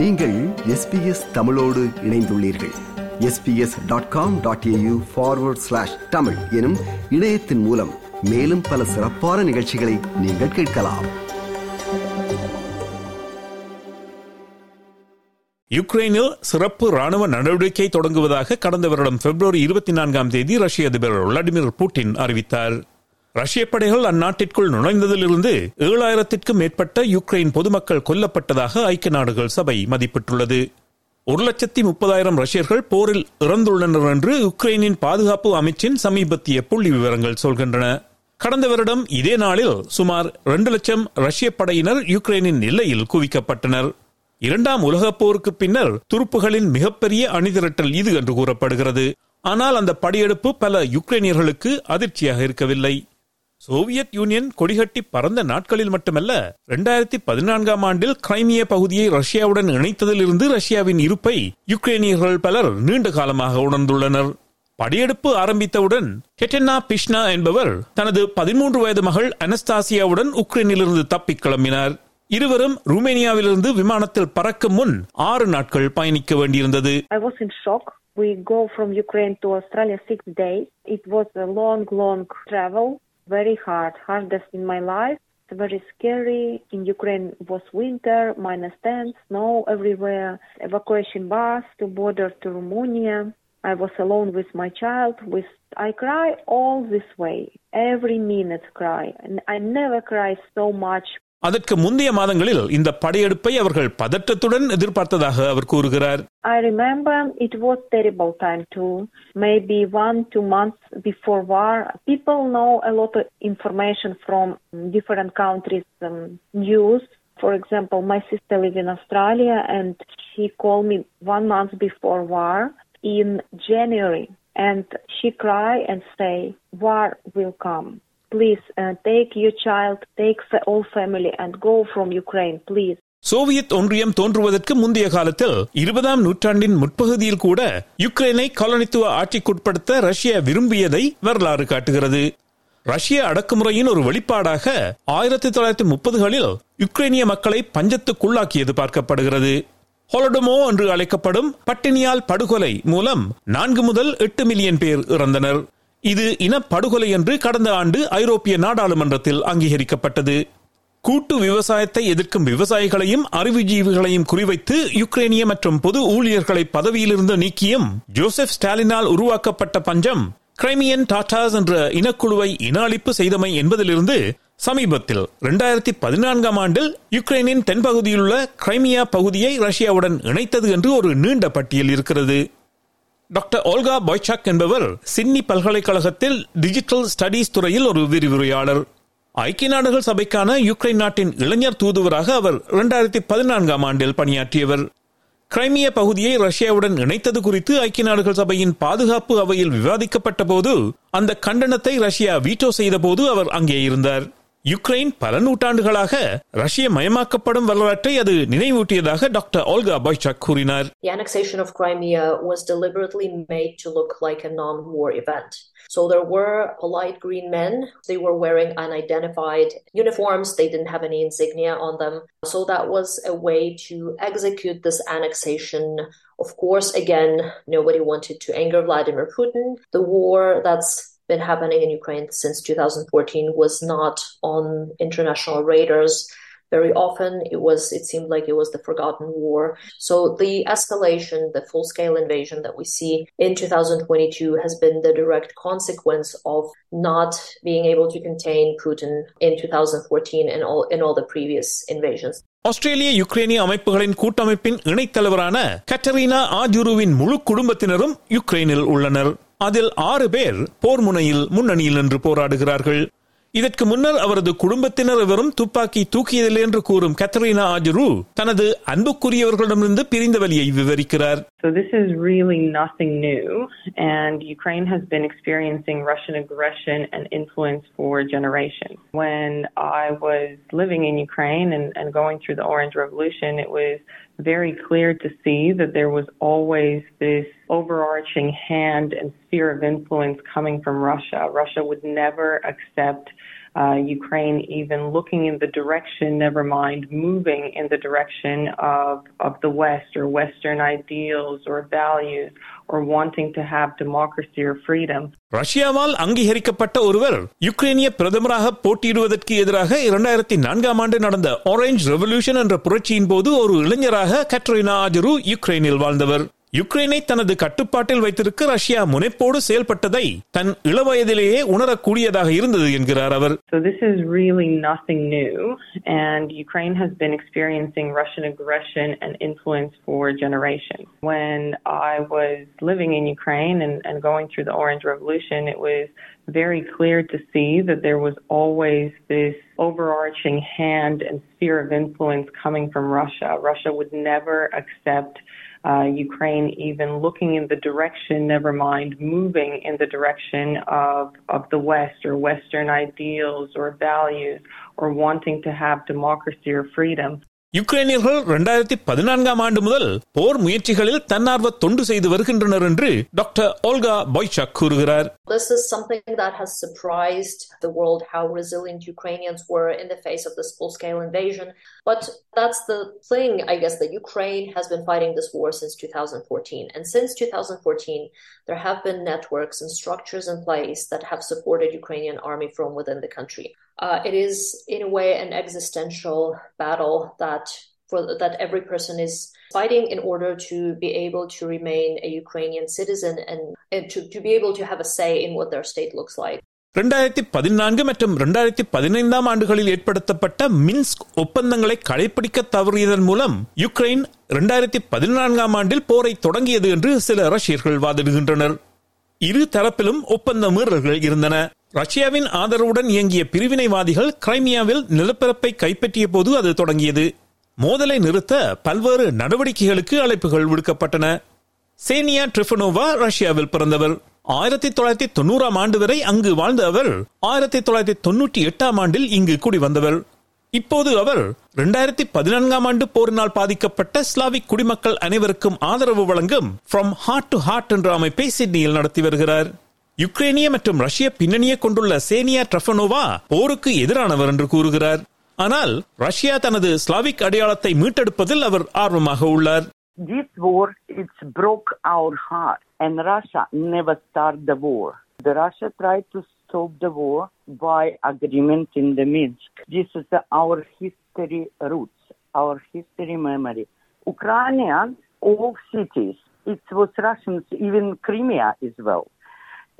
நீங்கள் எஸ்பிஎஸ் தமிழோடு இணைந்துள்ளீர்கள். SBS dot com dot AU forward slash Tamil எனும் இணையத்தின் மூலம் மேலும் பல சிறப்பான நிகழ்ச்சிகளை நீங்கள் கேட்கலாம். யுக்ரைனில் சிறப்பு ராணுவ நடவடிக்கை தொடங்குவதாக கடந்த வருடம் பிப்ரவரி இருபத்தி நான்காம் தேதி ரஷ்ய அதிபர் விளாடிமிர் புட்டின் அறிவித்தார். ரஷ்ய படைகள் அந்நாட்டிற்குள் நுழைந்ததிலிருந்து ஏழாயிரத்திற்கும் மேற்பட்ட யுக்ரைன் பொதுமக்கள் கொல்லப்பட்டதாக ஐக்கிய நாடுகள் சபை மதிப்பிட்டுள்ளது. ஒரு லட்சத்தி முப்பதாயிரம் ரஷ்யர்கள் போரில் இறந்துள்ளனர் என்று யுக்ரைனின் பாதுகாப்பு அமைச்சின் சமீபத்திய புள்ளி விவரங்கள் சொல்கின்றன. கடந்த வருடம் இதே நாளில் சுமார் இரண்டு லட்சம் ரஷ்ய படையினர் யுக்ரைனின் எல்லையில் குவிக்கப்பட்டனர். இரண்டாம் உலகப் போருக்கு பின்னர் துருப்புகளின் மிகப்பெரிய அணிதிரட்டல் இது என்று கூறப்படுகிறது. ஆனால் அந்த படையெடுப்பு பல யுக்ரைனியர்களுக்கு அதிர்ச்சியாக இருக்கவில்லை. சோவியத் யூனியன் கொடிகட்டி பறந்த நாட்களில் மட்டுமல்ல இரண்டாயிரத்தி பதினான்காம் ஆண்டில் கிரைமிய பகுதியை ரஷ்யாவுடன் இணைத்ததிலிருந்து ரஷ்யாவின் இருப்பை யுக்ரைனியர்கள் பலர் நீண்ட காலமாக உணர்ந்துள்ளனர். படையெடுப்பு ஆரம்பித்தவுடன் கெட்டனா பிஷ்னா என்பவர் தனது பதிமூன்று வயது மகள் அனஸ்தாசியாவுடன் உக்ரைனிலிருந்து தப்பி கிளம்பினார். இருவரும் ருமேனியாவிலிருந்து விமானத்தில் பறக்கும் முன் ஆறு நாட்கள் பயணிக்க வேண்டியிருந்தது. We go from Ukraine to Australia six days. It was a long, long travel, very hard, hardest in my life. It's very scary. In Ukraine was winter, minus 10, snow everywhere, evacuation bus to border to Romania. I was alone with my child. With I cry all this way, every minute cry, and I never cry so much அதற்கு முந்தைய மாதங்களில் இந்த படையெடுப்பை அவர்கள் பதற்றத்துடன் எதிர்பார்த்ததாக அவர் கூறுகிறார் I remember it was terrible time too. Maybe one, two months before war, people know a lot of information from different countries' um, news. For example, my sister lives in Australia and she called me one month before war in January and she cry and say, war will come. Please uh, take your child, take the whole family and go from Ukraine, please. Soviet ஒன்றியம் தோன்றுவதற்கு முந்தைய காலத்தில் இருபதாம் நூற்றாண்டின் முற்பகுதியில் கூட யுக்ரைனை காலனித்துவ ஆட்சிக்குட்படுத்த Russia விரும்பியதை வரலாறு காட்டுகிறது. ரஷ்ய அடக்குமுறையின் ஒரு வெளிப்பாடாக ஆயிரத்தி தொள்ளாயிரத்தி முப்பதுகளில் யுக்ரைனிய மக்களை பஞ்சத்துக்குள்ளாக்கியது பார்க்கப்படுகிறது. ஹொலடமோ என்று அழைக்கப்படும் பட்டினியால் படுகொலை மூலம் நான்கு முதல் எட்டு மில்லியன் பேர் இறந்தனர். இது இனப்படுகொலை என்று கடந்த ஆண்டு ஐரோப்பிய நாடாளுமன்றத்தில் அங்கீகரிக்கப்பட்டது. கூட்டு விவசாயத்தை எதிர்க்கும் விவசாயிகளையும் அறிவுஜீவிகளையும் குறிவைத்து யுக்ரைனிய மற்றும் பொது ஊழியர்களை பதவியிலிருந்து நீக்கியும் ஜோசப் ஸ்டாலினால் உருவாக்கப்பட்ட பஞ்சம் கிரைமியன் டாட்டாஸ் என்ற இனக்குழுவை இன அழிப்பு செய்தமை என்பதிலிருந்து சமீபத்தில் இரண்டாயிரத்தி பதினான்காம் ஆண்டில் யுக்ரைனின் தென்பகுதியிலுள்ள கிரைமியா பகுதியை ரஷ்யாவுடன் இணைத்தது என்று ஒரு நீண்ட பட்டியல் இருக்கிறது. டாக்டர் ஓல்கா பாய்சாக் என்பவர் சிட்னி பல்கலைக்கழகத்தில் டிஜிட்டல் ஸ்டடீஸ் துறையில் ஒரு விரிவுரையாளர். ஐக்கிய நாடுகள் சபைக்கான யுக்ரைன் நாட்டின் இளைஞர் தூதுவராக அவர் இரண்டாயிரத்தி பதினான்காம் ஆண்டில் பணியாற்றியவர். கிரைமிய பகுதியை ரஷ்யாவுடன் இணைத்தது குறித்து ஐக்கிய நாடுகள் சபையின் பாதுகாப்பு அவையில் விவாதிக்கப்பட்ட போது அந்த கண்டனத்தை ரஷ்யா வீட்டோ செய்த போது அவர் அங்கே இருந்தார். யுக்ரைன் பல நூற்றாண்டுகளாக ரஷ்ய மயமாக்கப்படும் வரலாற்றை அது நினைவூட்டியதாக டாக்டர் ஓல்கா பாய்சாக் கூறினார் The annexation of Crimea was deliberately made to look like a non-war event. So there were polite green men. They were wearing unidentified uniforms. They didn't have any insignia on them. So that was a way to execute this annexation. Of course, again, nobody wanted to anger Vladimir Putin. The war that's been happening in Ukraine since 2014 was not on international radars. Very often it was, it seemed like it was the forgotten war. So the escalation, the full scale invasion that we see in 2022 has been the direct consequence of not being able to contain Putin in 2014 and all, in all the previous invasions. ஆஸ்திரேலிய யுக்ரைனிய அமைப்புகளின் கூட்டமைப்பின் இணைத்தலைவரான கட்டரீனா ஆஜுருவின் முழு குடும்பத்தினரும் யுக்ரைனில் உள்ளனர் அதில் ஆறு பேர் போர் முனையில் முன்னணியில் நின்று போராடுகிறார்கள் இதற்கு முன்னர் அவரது குடும்பத்தினர் எவரும் துப்பாக்கி தூக்கியதில்லை என்று கூறும் கத்தரீனா ஆஜுரு தனது அன்புக்குரியவர்களிடமிருந்து பிரிந்த வழியை விவரிக்கிறார் So this is really nothing new, and Ukraine has been experiencing Russian aggression and influence for generations. When I was living in Ukraine and, and going through the Orange Revolution, it was very clear to see that there was always this overarching hand and sphere of influence coming from Russia. Russia would never accept uh, Ukraine even looking in the direction, never mind moving in the direction of, of the West or Western ideals or values or wanting to have democracy or freedom. ரஷ்யாவால் அங்கீகரிக்கப்பட்ட ஒருவர் யுக்ரைனிய பிரதமராக போட்டியிடுவதற்கு எதிராக இரண்டாயிரத்தி நான்காம் ஆண்டு நடந்த orange revolution என்ற புரட்சியின் போது ஒரு இளைஞராக கட்ரினா ஆஜரு யுக்ரைனில் வாழ்ந்தவர் யுக்ரைனை தனது கட்டுப்பாட்டில் வைத்திருக்க ரஷ்யா முனைப்போடு செயல்பட்டதை தன் இளவயதிலேயே உணரக்கூடியதாக இருந்தது என்கிறார் அவர் So this is really nothing new, and Ukraine has been experiencing Russian aggression and influence for generations. When I was living in Ukraine and, and going through the Orange Revolution, it was very clear to see that there was always this overarching hand and sphere of influence coming from Russia. Russia would never accept uh, Ukraine even looking in the direction, never mind moving in the direction of, of the West or Western ideals or values or wanting to have democracy or freedom. யுக்ரைனியர்கள் இரண்டாயிரத்தி பதினான்காம் ஆண்டு முதல் போர் முயற்சிகளில் தன்னார்வ தொண்டு செய்து வருகின்றனர் என்று டாக்டர் ஓல்கா பாய்சாக் கூறுகிறார் This is something that has surprised the world how resilient Ukrainians were in the face of this full scale invasion. But that's the thing, I guess, that Ukraine has been fighting this war since 2014. And since 2014, there have been networks and structures in place that have supported Ukrainian army from within the country. Uh, it is, in a way, an existential battle that for that every person is fighting in order to be able to remain a Ukrainian citizen and, and to, to be able to have a say in what their state looks like. ரெண்டாயிரத்தி பதினான்கு மற்றும் ரெண்டாயிரத்தி பதினைந்தாம் ஆண்டுகளில் ஏற்படுத்தப்பட்ட Minsk ஒப்பந்தங்களை கடைபிடிக்க தவறியதன் மூலம் யுக்ரைன் இரண்டாயிரத்தி பதினான்காம் ஆண்டில் போரை தொடங்கியது என்று சில ரஷ்யர்கள் வாதிடுகின்றனர் இரு தரப்பிலும் ஒப்பந்த மீறல்கள் இருந்தன ரஷ்யாவின் ஆதரவுடன் இயங்கிய பிரிவினைவாதிகள் கிரைமியாவில் நிலப்பரப்பை கைப்பற்றிய போது அது தொடங்கியது. மோதலை நிறுத்த பல்வேறு நடவடிக்கைகளுக்கு அழைப்புகள் விடுக்கப்பட்டன. சேனியா ட்ரிஃபனோவா ரஷ்யாவில் பிறந்தவர். ஆயிரத்தி தொள்ளாயிரத்தி தொண்ணூறாம் ஆண்டு வரை அங்கு வாழ்ந்த அவர் ஆயிரத்தி தொள்ளாயிரத்தி தொன்னூற்றி எட்டாம் ஆண்டில் இங்கு குடி வந்தவர் இப்போது அவர் இரண்டாயிரத்தி பதினான்காம் ஆண்டு போரினால் பாதிக்கப்பட்ட ஸ்லாவிக் குடிமக்கள் அனைவருக்கும் ஆதரவு வழங்கும் ஃப்ரம் ஹார்ட் டு ஹார்ட் என்ற அமைப்பை சிட்னியில் நடத்தி வருகிறார். யுக்ரைனிய மற்றும் ரஷ்ய பின்னணியை கொண்டுள்ள சேனியா ட்ரஃபனோவா போருக்கு எதிரானவர் என்று கூறுகிறார் ஆனால் ரஷ்யா தனது ஸ்லாவிக் அடையாளத்தை மீட்டெடுப்பதில் அவர் ஆர்வமாக உள்ளார் This war, it's broke our heart, and Russia never started the war. The Russia tried to stop the war by agreement in the Minsk. This is the, our history roots, our history memory. Ukrainians, all cities, it was Russians, even Crimea as well.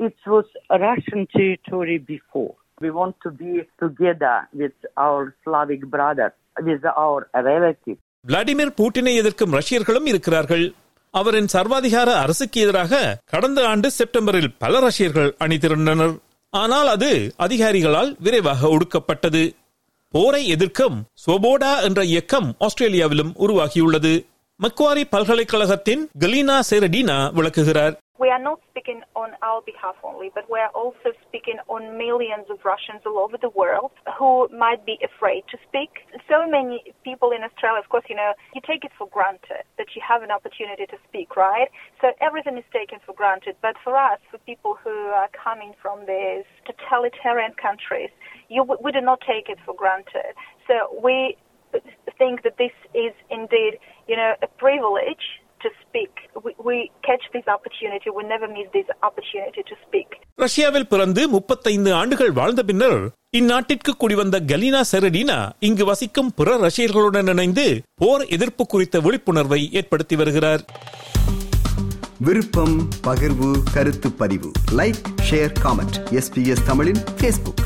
It was Russian territory before. We want to be together with our Slavic brothers, with our relatives. Vladimir பூட்டினை எதிர்க்கும் ரஷ்யர்களும் இருக்கிறார்கள். அவரின் சர்வாதிகார அரசுக்கு எதிராக கடந்த ஆண்டு செப்டம்பரில் பல ரஷ்யர்கள் அணிதிரண்டனர். ஆனால் அது அதிகாரிகளால் விரைவாக ஒடுக்கப்பட்டது. போரை எதிர்க்கும் ஸ்வபோடா என்ற இயக்கம் ஆஸ்திரேலியாவிலும் உருவாகியுள்ளது. மக்வாரி பல்கலைக்கழகத்தின் கலீனா செரடினா விளக்குகிறார். We are not speaking on our behalf only, but we are also speaking on millions of Russians all over the world who might be afraid to speak. So many people in Australia, of course, you know, you take it for granted that you have an opportunity to speak, right? So everything is taken for granted. But for us, for people who are coming from these totalitarian countries, you, we do not take it for granted. So we think that this is indeed, you know, a privilege to speak. We, we catch this opportunity. We never miss this opportunity to speak. ரஷ்யாவில் பிறந்து முப்பத்தைந்து ஆண்டுகள் வாழ்ந்த பின்னர் இந்நாட்டிற்கு குடிவந்த galena செரடினா இங்கு வசிக்கும் பிற ரஷ்யர்களுடன் இணைந்து போர் எதிர்ப்பு குறித்த விழிப்புணர்வை ஏற்படுத்தி வருகிறார் விருப்பம் பகிர்வு கருத்து பதிவு லைக் ஷேர் காமெண்ட் எஸ்பிஎஸ் தமிழின் ஃபேஸ்புக்